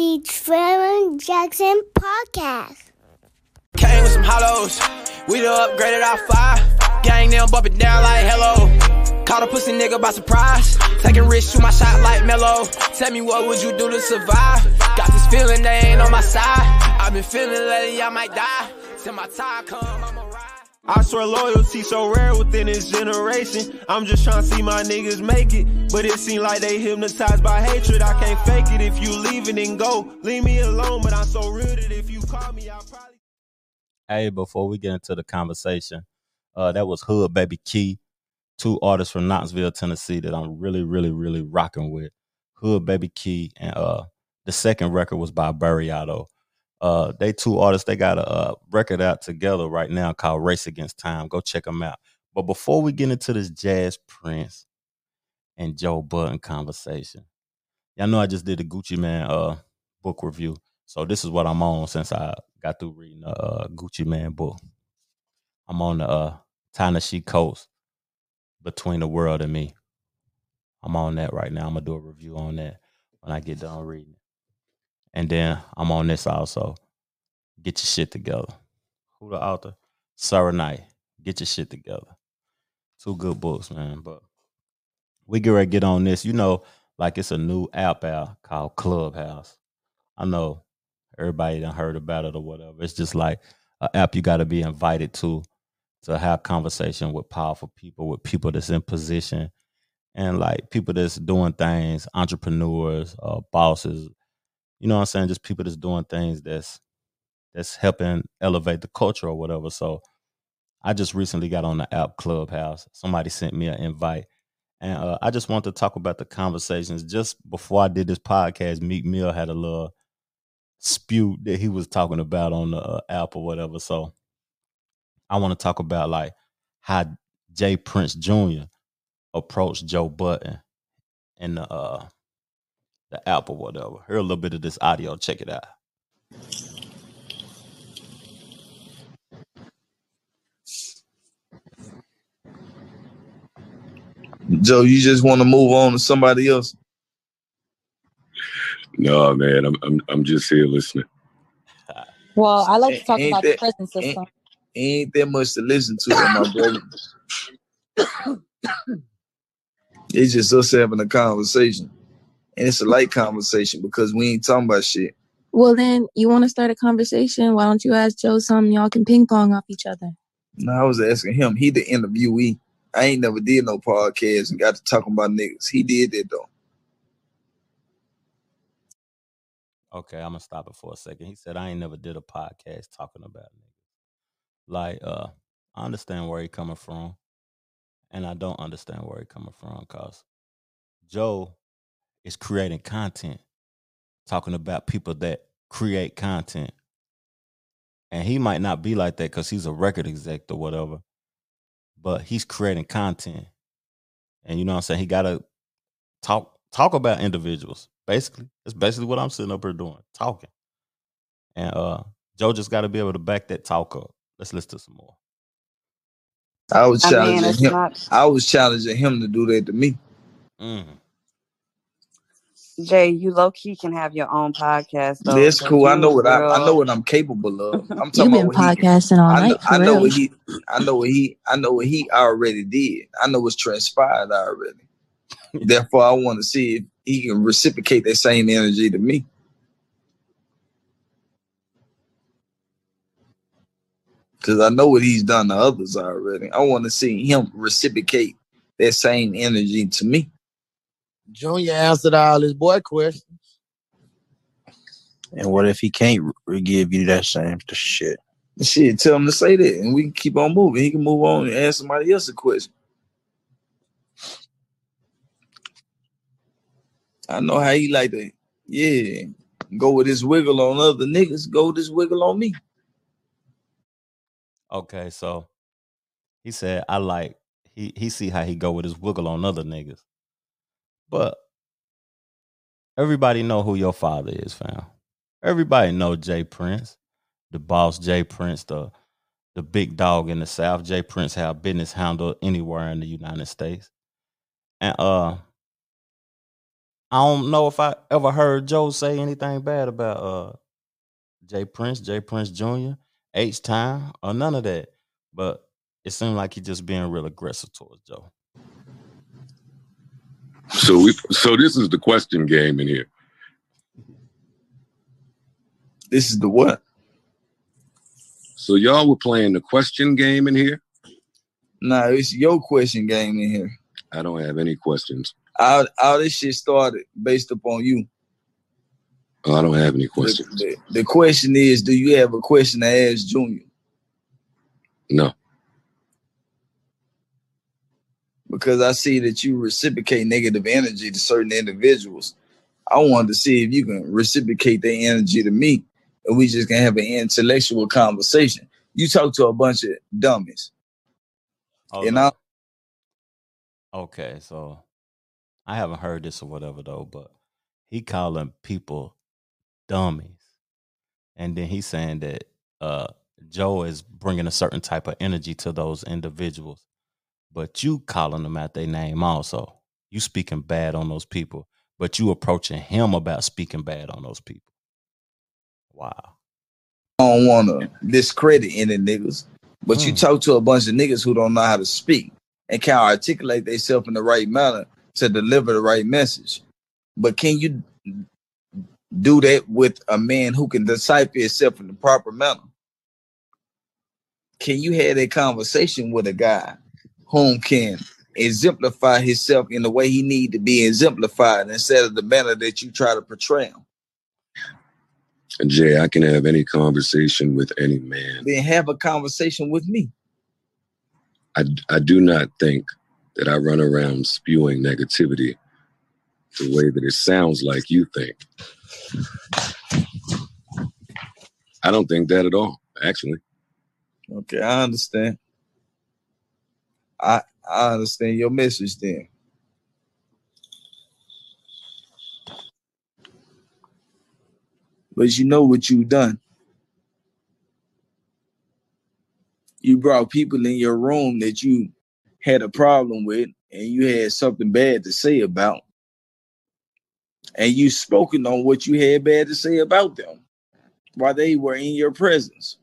the Trevor Jackson podcast. Came with some hollows. We done upgraded our five. Gang them bump it down like hello. Caught a pussy nigga by surprise. Taking risks, shoot my shot like Mello. Tell me what would you do to survive? Got this feeling they ain't on my side. I've been feeling lately I might die. Till my time come. I swear loyalty so rare within this generation. I'm just trying to see my niggas make it. But it seem like they hypnotized by hatred. I can't fake it if you leave it and go. Leave me alone, but I'm so that if you call me, I'll probably. Hey, before we get into the conversation, uh, that was Hood Baby Key, two artists from Knoxville, Tennessee that I'm really, really, really rocking with. Hood Baby Key, and uh, the second record was by Buriato. Uh, they two artists, they got a, uh record out together right now called Race Against Time. Go check them out. But before we get into this Jas Prince and Joe Budden conversation, y'all know I just did the Gucci Mane uh book review. So this is what I'm on since I got through reading the uh, Gucci Mane book. I'm on the uh, Ta-Nehisi Coates, Between the World and Me. I'm on that right now. I'm gonna do a review on that when I get done reading it. And then I'm on this also. Get your shit together. Who the author? Sarah Knight. Get your shit together. Two good books, man. But we get ready to get on this. You know, like it's a new app out called Clubhouse. I know everybody done heard about it or whatever. It's just like an app you got to be invited to to have conversation with powerful people, with people that's in position, and like people that's doing things, entrepreneurs, uh, bosses. You know what I'm saying? Just people that's doing things that's that's helping elevate the culture or whatever. So I just recently got on the app Clubhouse. Somebody sent me an invite. And uh, I just want to talk about the conversations. Just before I did this podcast, Meek Mill had a little spew that he was talking about on the uh, app or whatever. So I want to talk about like how Jay Prince Jr. approached Joe Budden and the uh, the app or whatever. Hear a little bit of this audio. Check it out. Joe, you just want to move on to somebody else? No, man, I'm I'm I'm just here listening. Well, I like to talk ain't about the that- prison system. Ain't that much to listen to, my brother. It's just us having a conversation. And it's a light conversation because we ain't talking about shit. Well, then you want to start a conversation? Why don't you ask Joe something? Y'all can ping pong off each other. No, I was asking him. He the interviewee. I ain't never did no podcast and got to talking about niggas. He did that though. Okay, I'm gonna stop it for a second. He said I ain't never did a podcast talking about niggas. Like, uh, I understand where he coming from, and I don't understand where he coming from because Joe is creating content, talking about people that create content, and he might not be like that because he's a record exec or whatever, but he's creating content, and you know what I'm saying. He gotta talk talk about individuals. Basically, that's basically what I'm sitting up here doing, talking. And uh Joe just got to be able to back that talk up. Let's listen to some more. I was I mean, challenging him. not I was challenging him to do that to me. Mm. Jay. You low key can have your own podcast. Though, That's 'cause cool. I know what I, I know what I'm capable of. I'm You've talking been about what he, podcasting all I know, I know what he I know what he I know what he already did. I know what's transpired already. Therefore, I want to see if he can reciprocate that same energy to me. Cause I know what he's done to others already. I want to see him reciprocate that same energy to me. Junior answered all his boy questions. And what if he can't re- give you that same shit? Shit, tell him to say that, and we can keep on moving. He can move on and ask somebody else a question. I know how he like to, yeah, go with his wiggle on other niggas. Go with his wiggle on me. Okay, so he said I like he he see how he go with his wiggle on other niggas. But everybody know who your father is, fam. Everybody know Jay Prince, the boss Jay Prince, the the big dog in the South. Jay Prince have business handled anywhere in the United States. And uh I don't know if I ever heard Joe say anything bad about uh Jay Prince, Jay Prince Jr., H Time, or none of that. But it seemed like he just being real aggressive towards Joe. So we so this is the question game in here. This is the what? So y'all were playing the question game in here? Nah, it's your question game in here. I don't have any questions. All, all this shit started based upon you. Oh, I don't have any The, questions. the, the question is, do you have a question to ask Junior? No. Because I see that you reciprocate negative energy to certain individuals. I wanted to see if you can reciprocate that energy to me, and we just can have an intellectual conversation. You talk to a bunch of dummies, Oh, and no. I Okay, so I haven't heard this or whatever though, but he calling people dummies, and then he's saying that uh Joe is bringing a certain type of energy to those individuals, but you calling them out their name also. You speaking bad on those people, but you approaching him about speaking bad on those people. Wow. I don't want to discredit any niggas, but you Mm. talk to a bunch of niggas who don't know how to speak and can't articulate themselves in the right manner to deliver the right message. But can you do that with a man who can decipher himself in the proper manner? Can you have that conversation with a guy whom can exemplify himself in the way he need to be exemplified instead of the manner that you try to portray him? Jay, I can have any conversation with any man. Then have a conversation with me. I, I do not think that I run around spewing negativity the way that it sounds like you think. I don't think that at all, actually. Okay, I understand. I I understand your message then. But you know what you've done. You brought people in your room that you had a problem with and you had something bad to say about. And you spoken on what you had bad to say about them while they were in your presence.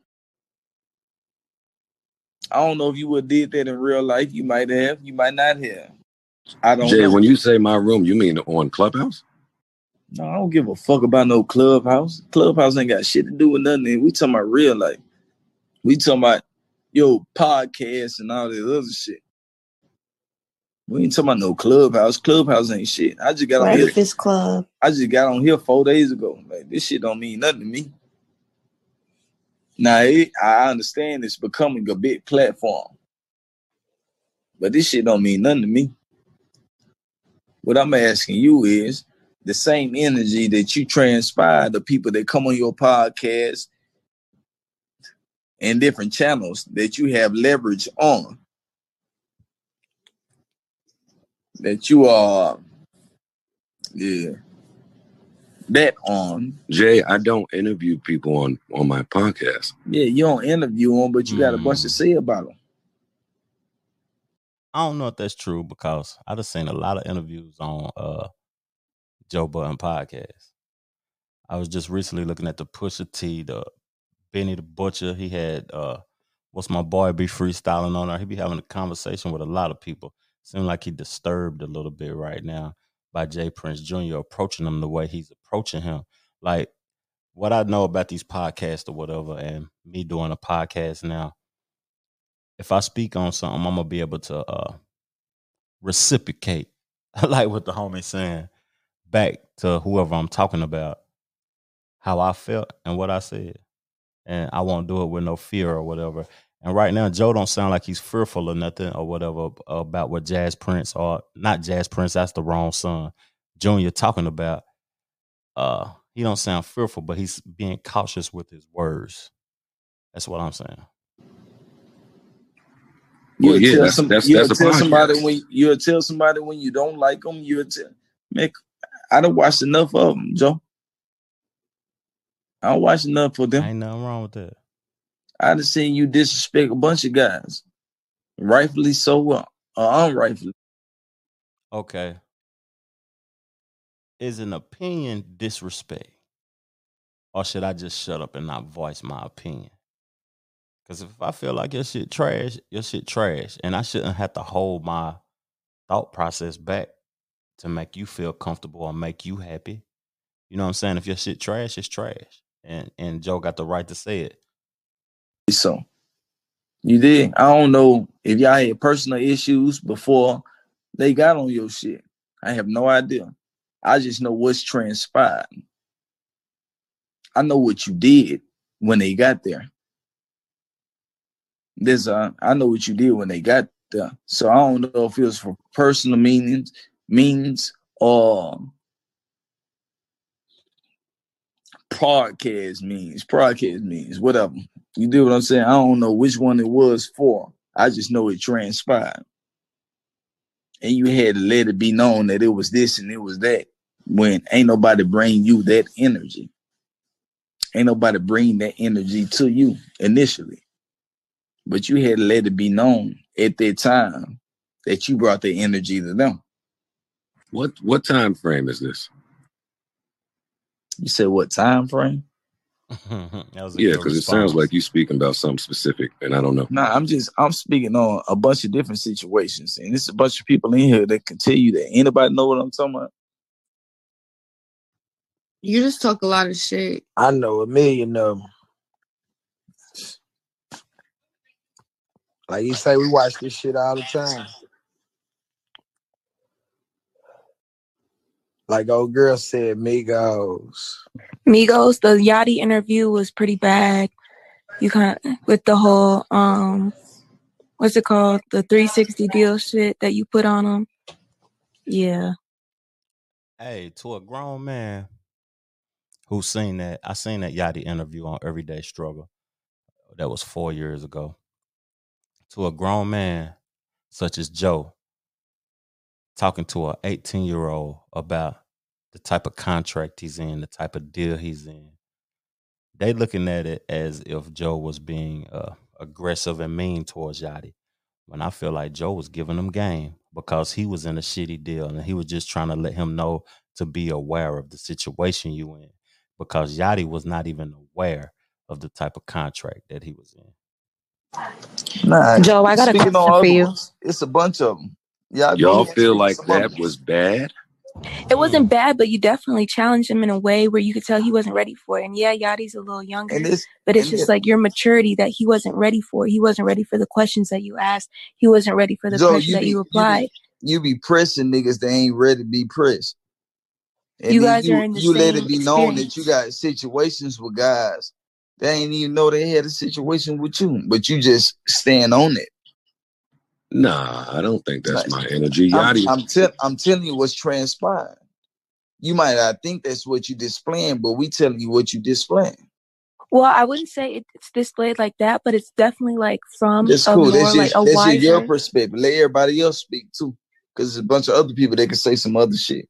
I don't know if you would have did that in real life. You might have. You might not have. I don't Jay, know. when you say my room, you mean on Clubhouse? no, I don't give a fuck about no clubhouse. Clubhouse ain't got shit to do with nothing. We talking about real life. We talking about yo podcast and all this other shit. We ain't talking about no clubhouse. Clubhouse ain't shit. I just got on here. Breakfast Club. I just got on here four days ago. Like this shit don't mean nothing to me. Now it, I understand it's becoming a big platform, but this shit don't mean nothing to me. What I'm asking you is the same energy that you transpire the people that come on your podcast and different channels that you have leverage on. That you are, yeah, that on. Jay, I don't interview people on on my podcast. Yeah, you don't interview them, but you got a bunch to say about them. I don't know if that's true because I just seen a lot of interviews on uh Joe Budden podcast. I was just recently looking at the Pusha T, the Benny the Butcher. He had uh what's my boy be freestyling on there. He be having a conversation with a lot of people. Seems like he disturbed a little bit right now by Jay Prince Jr. approaching him the way he's approaching him. Like what I know about these podcasts or whatever, and me doing a podcast now, if I speak on something, I'm gonna be able to uh reciprocate, like what the homie saying, back to whoever I'm talking about, how I felt and what I said. And I won't do it with no fear or whatever. And right now, Joe don't sound like he's fearful or nothing or whatever about what Jas Prince or not Jas Prince, that's the wrong son. Junior talking about. Uh, he don't sound fearful, but he's being cautious with his words. That's what I'm saying. Well, You'll yeah, tell, that's some, that's you'll that's tell somebody when you'll tell somebody when you don't like them. You'll tell Mick. I don't watch enough of them, Joe. I don't watch enough of them. Ain't nothing wrong with that. I done seen you disrespect a bunch of guys, rightfully so, or or uh, unrightfully. Okay. is an opinion disrespect? Or should I just shut up and not voice my opinion? Because if I feel like your shit trash, your shit trash. And I shouldn't have to hold my thought process back to make you feel comfortable or make you happy. You know what I'm saying? If your shit trash, it's trash. And and Joe got the right to say it. So you did. I don't know if y'all had personal issues before they got on your shit. I have no idea. I just know what's transpired. I know what you did when they got there. There's uh I know what you did when they got there. So I don't know if it was for personal meanings, means or podcast means, podcast means, whatever. You do what I'm saying? I don't know which one it was for. I just know it transpired. And you had to let it be known that it was this and it was that when ain't nobody bring you that energy. Ain't nobody bring that energy to you initially. But you had to let it be known at that time that you brought the energy to them. What what time frame is this? You said what time frame? that was Yeah, because it sounds like you speaking about something specific, and I don't know. Nah, I'm just I'm speaking on a bunch of different situations, and it's a bunch of people in here that can tell you that anybody know what I'm talking about. You just talk a lot of shit. I know a million of them. Like you say, we watch this shit all the time. Like old girl said, Migos. Migos, the Yachty interview was pretty bad. You kind of with the whole um, what's it called? The 360 deal shit that you put on them. Yeah, Hey, to a grown man who seen that, I seen that Yachty interview on Everyday Struggle. That was four years ago. To a grown man such as Joe, talking to a 18 year old about the type of contract he's in, the type of deal he's in. They looking at it as if Joe was being uh, aggressive and mean towards Yachty. When I feel like Joe was giving him game because he was in a shitty deal and he was just trying to let him know to be aware of the situation you in because Yachty was not even aware of the type of contract that he was in. Nah, Joe, I got a question for you. ones, It's a bunch of them. Yeah, Y'all feel like that was bad? It wasn't bad, but you definitely challenged him in a way where you could tell he wasn't ready for it. And yeah, Yachty's a little younger, And this, but it's and just this- like your maturity that he wasn't ready for. He wasn't ready for the questions that you asked. He wasn't ready for the Joe, pressure you that be, you you applied. be you be pressing niggas that ain't ready to be pressed. And You guys you, are in the you let it same be known that you got situations with guys they ain't even know they had a situation with you, but you just stand on it. Nah, I don't think that's Like, my energy. I'm, I'm, tell, I'm telling you what's transpired. You might not think that's what you displaying, but we telling you what you displaying. Well, I wouldn't say it's displayed like that, but it's definitely like from That's a cool. more That's like just a that's your perspective. Let everybody else speak too, because there's a bunch of other people that can say some other shit.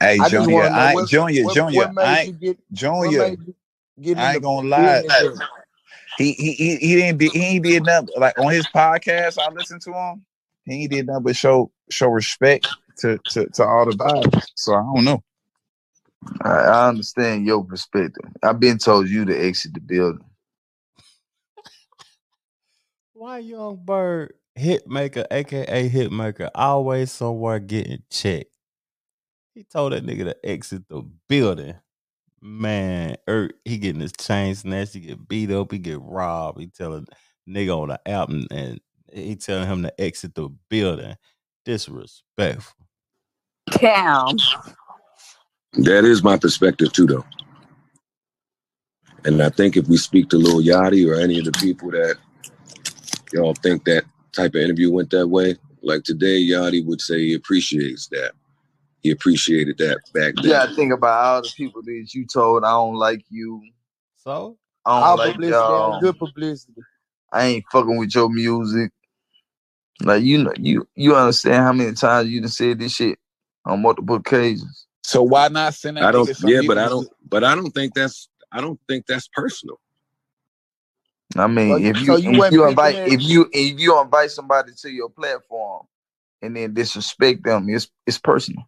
Hey, I just Junior, want to I Junior, what, Junior, what I you get what Junior, made you I ain't gonna lie. He he he, he didn't be he ain't did nothing like on his podcast. I listened to him. He ain't did nothing but show show respect to to, to all the vibes. So I don't know. I, I understand your perspective. I've been told you to exit the building. Why Young Bird Hitmaker, aka Hitmaker, always somewhere getting checked? He told that nigga to exit the building. Man, er, he getting his chain snatched, he get beat up, he get robbed. He telling nigga on the album and he telling him to exit the building. Disrespectful. Damn. that is my perspective too, though. And I think if we speak to Lil Yachty or any of the people that y'all think that type of interview went that way, like today, Yachty would say he appreciates that. He appreciated that back then. Yeah, gotta think about all the people that you told I don't like you. So I don't All like y'all. good publicity. I ain't fucking with your music. Like you know, you you understand how many times you done said this shit on multiple occasions. So why not send that I don't. Yeah, but I don't. But I don't think that's. I don't think that's personal. I mean, So you- if you so you if you invite that- if you if you invite somebody to your platform and then disrespect them, it's it's personal.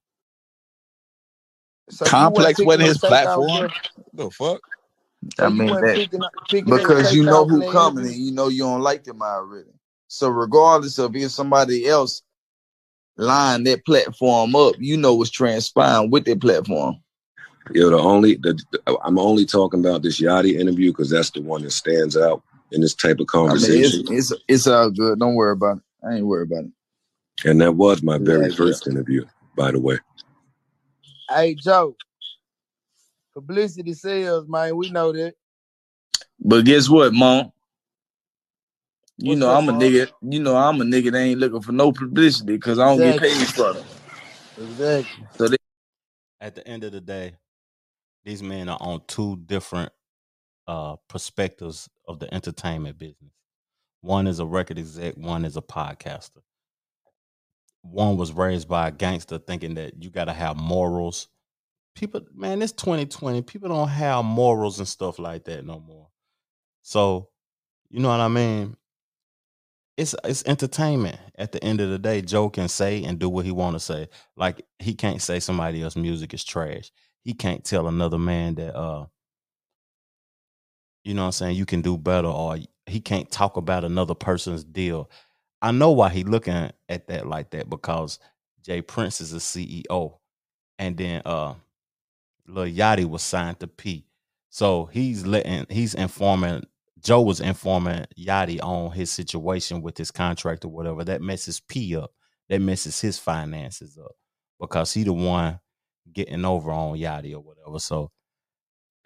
So Complex wasn't wasn't his picking no steak out platform. there? The fuck? So I mean that picking, picking because you know out who the coming and you know you don't like them already. So regardless of if somebody else line that platform up, you know what's transpiring with that platform. Yo, the only the, the- I'm only talking about this Yachty interview because that's the one that stands out in this type of I mean, conversation. it's it's it's all good. Don't worry about it. I ain't worried about it. and that was my very Yeah, first interview, by the way. Hey Joe, publicity sales, man. We know that. But guess what, mom? You What's know up, I'm a Mom? nigga. You know I'm a nigga that ain't looking for no publicity because I don't get paid for it. Exactly. So they, At the end of the day, these men are on two different uh perspectives of the entertainment business. One is a record exec, one is a podcaster. One was raised by a gangster thinking that you gotta have morals. People, man, it's 2020. People don't have morals and stuff like that no more. So, you know what I mean? It's it's entertainment. At the end of the day, Joe can say and do what he want to say. Like he can't say somebody else's music is trash. He can't tell another man that uh you know what I'm saying, you can do better or he can't talk about another person's deal. I know why he looking at that like that because Jay Prince is a CEO and then uh Lil Yachty was signed to P. So he's letting he's informing Joe was informing Yachty on his situation with his contract or whatever. That messes P up. That messes his finances up because he the one getting over on Yachty or whatever. So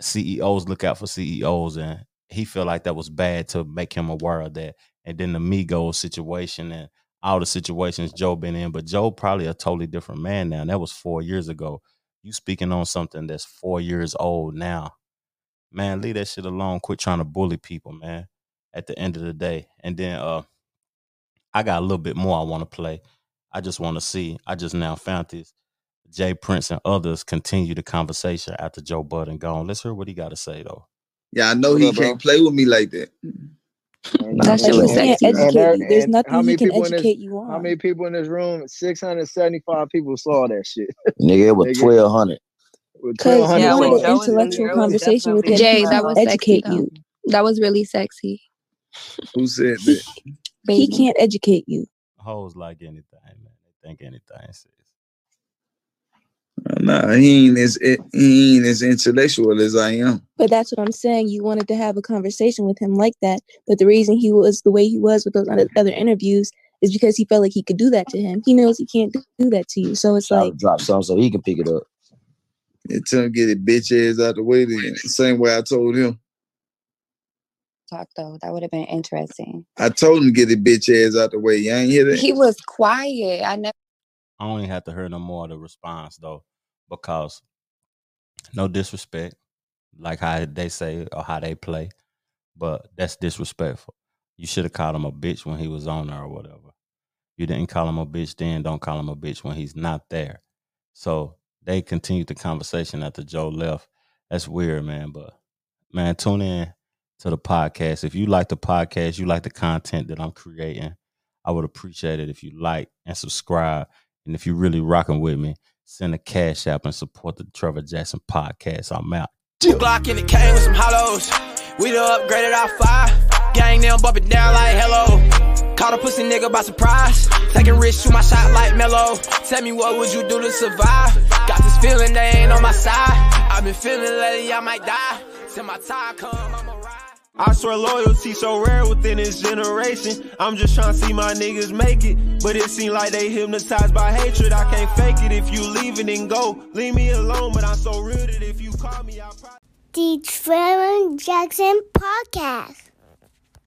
CEOs look out for CEOs, and he felt like that was bad to make him aware of that. And then the Migos situation and all the situations Joe been in, but Joe probably a totally different man now. And that was four years ago. You speaking on something that's four years old now, man. Leave that shit alone. Quit trying to bully people, man. At the end of the day, and then uh, I got a little bit more I want to play. I just want to see. I just now found this. Jay Prince and others continue the conversation after Joe Budden gone. Let's hear what he got to say though. yeah, I know What he up, can't play with me like that. That shit was He can't sexy. educate though. you. There's nothing how he many can people in this? educate you on. How many people in this room? Six hundred seventy-five people saw that shit. Nigga, it was twelve hundred. With Because you 1,200 Yeah, wanted an Joe was in intellectual was conversation with him. definitely He can't Jay, that was sexy educate though. you. That was really sexy. Who said that? He can't educate you. Hoes like anything, man. They think anything. Sis. Nah, he ain't as eh, he ain't as intellectual as I am. But that's what I'm saying. You wanted to have a conversation with him like that. But the reason he was the way he was with those other other interviews is because he felt like he could do that to him. He knows he can't do that to you. So it's Try like, drop something so he can pick it up. And tell him get it bitch ass out the way. Then same way I told him. talk though. That would have been interesting. I told him get it bitch ass out the way. You ain't hear that? He was quiet. I never. I don't even have to hear no more of the response though, because no disrespect, like how they say or how they play, but that's disrespectful. You should have called him a bitch when he was on there or whatever. You didn't call him a bitch then, don't call him a bitch when he's not there. So they continued the conversation after Joe left. That's weird, man. But man, tune in to the podcast. If you like the podcast, you like the content that I'm creating, I would appreciate it if you like and subscribe. And if you're really rocking with me, send a cash app and support the Trevor Jackson podcast. I'm out. Two Glock and it came with some hollows. We done upgraded our fire. Gang them bump it down like hello. Caught a pussy nigga by surprise. Taking risks, shoot my shot like Mello. Tell me what would you do to survive? Got this feeling they ain't on my side. I've been feeling lately I might die. Till my time come. I swear loyalty so rare within this generation. I'm just trying to see my niggas make it. But it seem like they hypnotized by hatred. I can't fake it if you leave it and go. Leave me alone, but I'm so that if you call me, I'll probably. The Trevor Jackson Podcast.